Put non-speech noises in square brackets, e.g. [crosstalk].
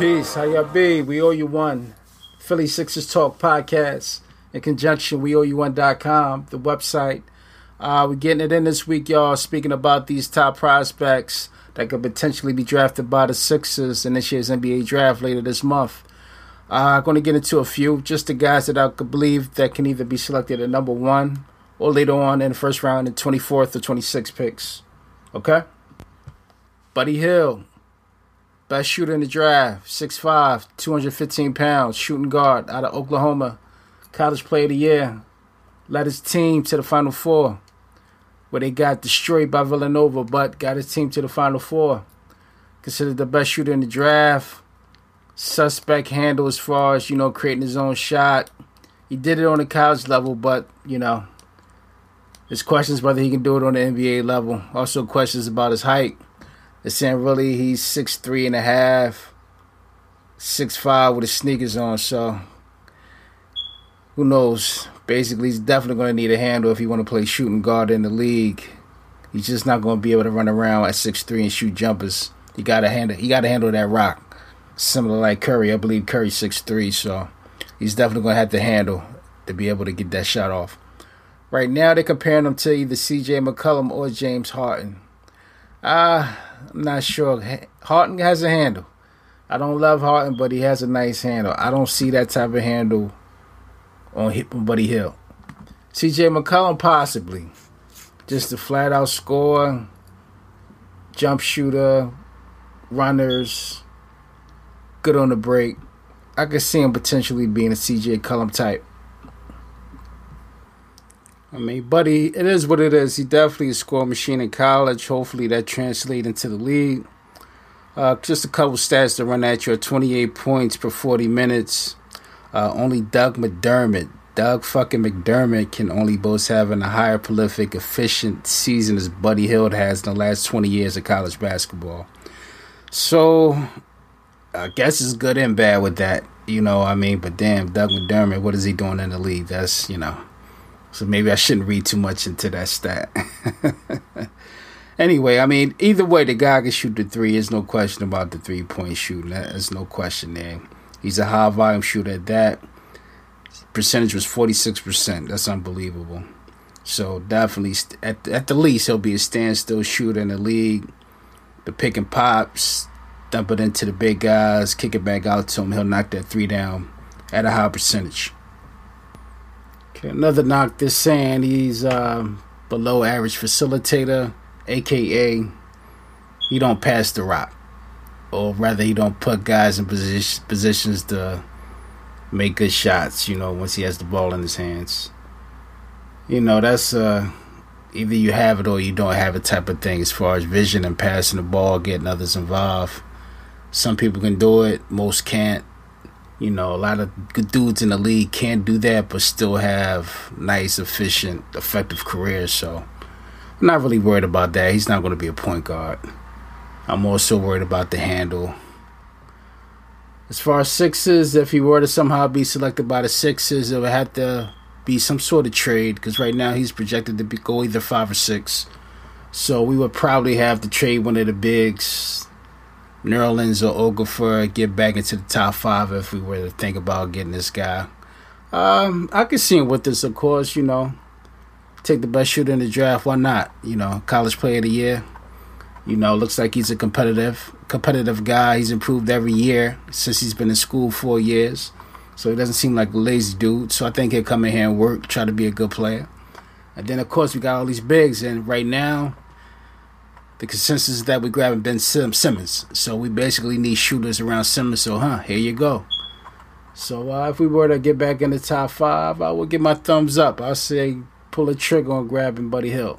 Peace. How y'all be? We owe you one. Philly Sixers Talk podcast in conjunction we owe you one.com, the website. Uh, we're getting it in this week, y'all, speaking about these top prospects that could potentially be drafted by the Sixers in this year's NBA draft later this month. Uh, I'm going to get into a few, just the guys that I could believe that can either be selected at number one or later on in the first round in 24th or 26th picks. Okay? Buddy Hield, best shooter in the draft, 6'5, 215 pounds, shooting guard out of Oklahoma, college player of the year, led his team to the Final Four, where they got destroyed by Villanova, but got his team to the Final Four. Considered the best shooter in the draft. Suspect handle as far as, you know, creating his own shot. He did it on the college level, but, you know, there's questions whether he can do it on the NBA level. Also questions about his height. They're saying really he's six three and a half, six five with his sneakers on. So who knows? Basically, he's definitely going to need a handle if he want to play shooting guard in the league. He's just not going to be able to run around at six three and shoot jumpers. He got to handle. He got to handle that rock, similar like Curry. I believe Curry six three, so he's definitely going to have to handle to be able to get that shot off. Right now, they're comparing him to either C.J. McCollum or James Harden. Ah. Uh, I'm not sure. Harden has a handle. I don't love Harden, but he has a nice handle. I don't see that type of handle on Hip and Buddy Hield. CJ McCollum, possibly. Just a flat out score, jump shooter, runners, good on the break. I could see him potentially being a CJ McCollum type. I mean, Buddy, it is what it is. He definitely a score machine in college. Hopefully that translates into the league. Uh, just a couple stats to run at you: 28 points per 40 minutes. Uh, only Doug McDermott, Doug fucking McDermott, can only boast having a higher prolific, efficient season as Buddy Hield has in the last 20 years of college basketball. So, I guess it's good and bad with that. You know, I mean, but damn, Doug McDermott, what is he doing in the league? That's you know so maybe I shouldn't read too much into that stat. [laughs] anyway, I mean, either way, the guy can shoot the three. There's no question about the three point shooting. There's no question there. He's a high volume shooter at that. Percentage was 46%. That's unbelievable. So definitely, at, at the least, he'll be a standstill shooter in the league. The pick and pops, dump it into the big guys, kick it back out to him. He'll knock that three down at a high percentage. Okay, another knock this saying he's uh, below average facilitator, aka he don't pass the rock, or rather he don't put guys in position, positions to make good shots. You know, once he has the ball in his hands, you know that's uh, either you have it or you don't have it type of thing as far as vision and passing the ball, getting others involved. Some people can do it, most can't. You know, a lot of good dudes in the league can't do that, but still have nice, efficient, effective careers. So I'm not really worried about that. He's not going to be a point guard. I'm also worried about the handle. As far as Sixers, if he were to somehow be selected by the Sixers, it would have to be some sort of trade because right now he's projected to be, go either five or six. So we would probably have to trade one of the bigs Nerlens or Okafor get back into the top five if we were to think about getting this guy. Um, I could see him with this, of course. You know, take the best shooter in the draft. Why not? You know, college player of the year. You know, looks like he's a competitive, competitive guy. He's improved every year since he's been in school four years. So he doesn't seem like a lazy dude. So I think he'll come in here and work, try to be a good player. And then of course we got all these bigs, and right now the consensus is that we're grabbing Ben Sim- Simmons. So we basically need shooters around Simmons. So, huh, here you go. So uh, if we were to get back in the top five, I would give my thumbs up. I say pull a trigger on grabbing Buddy Hield.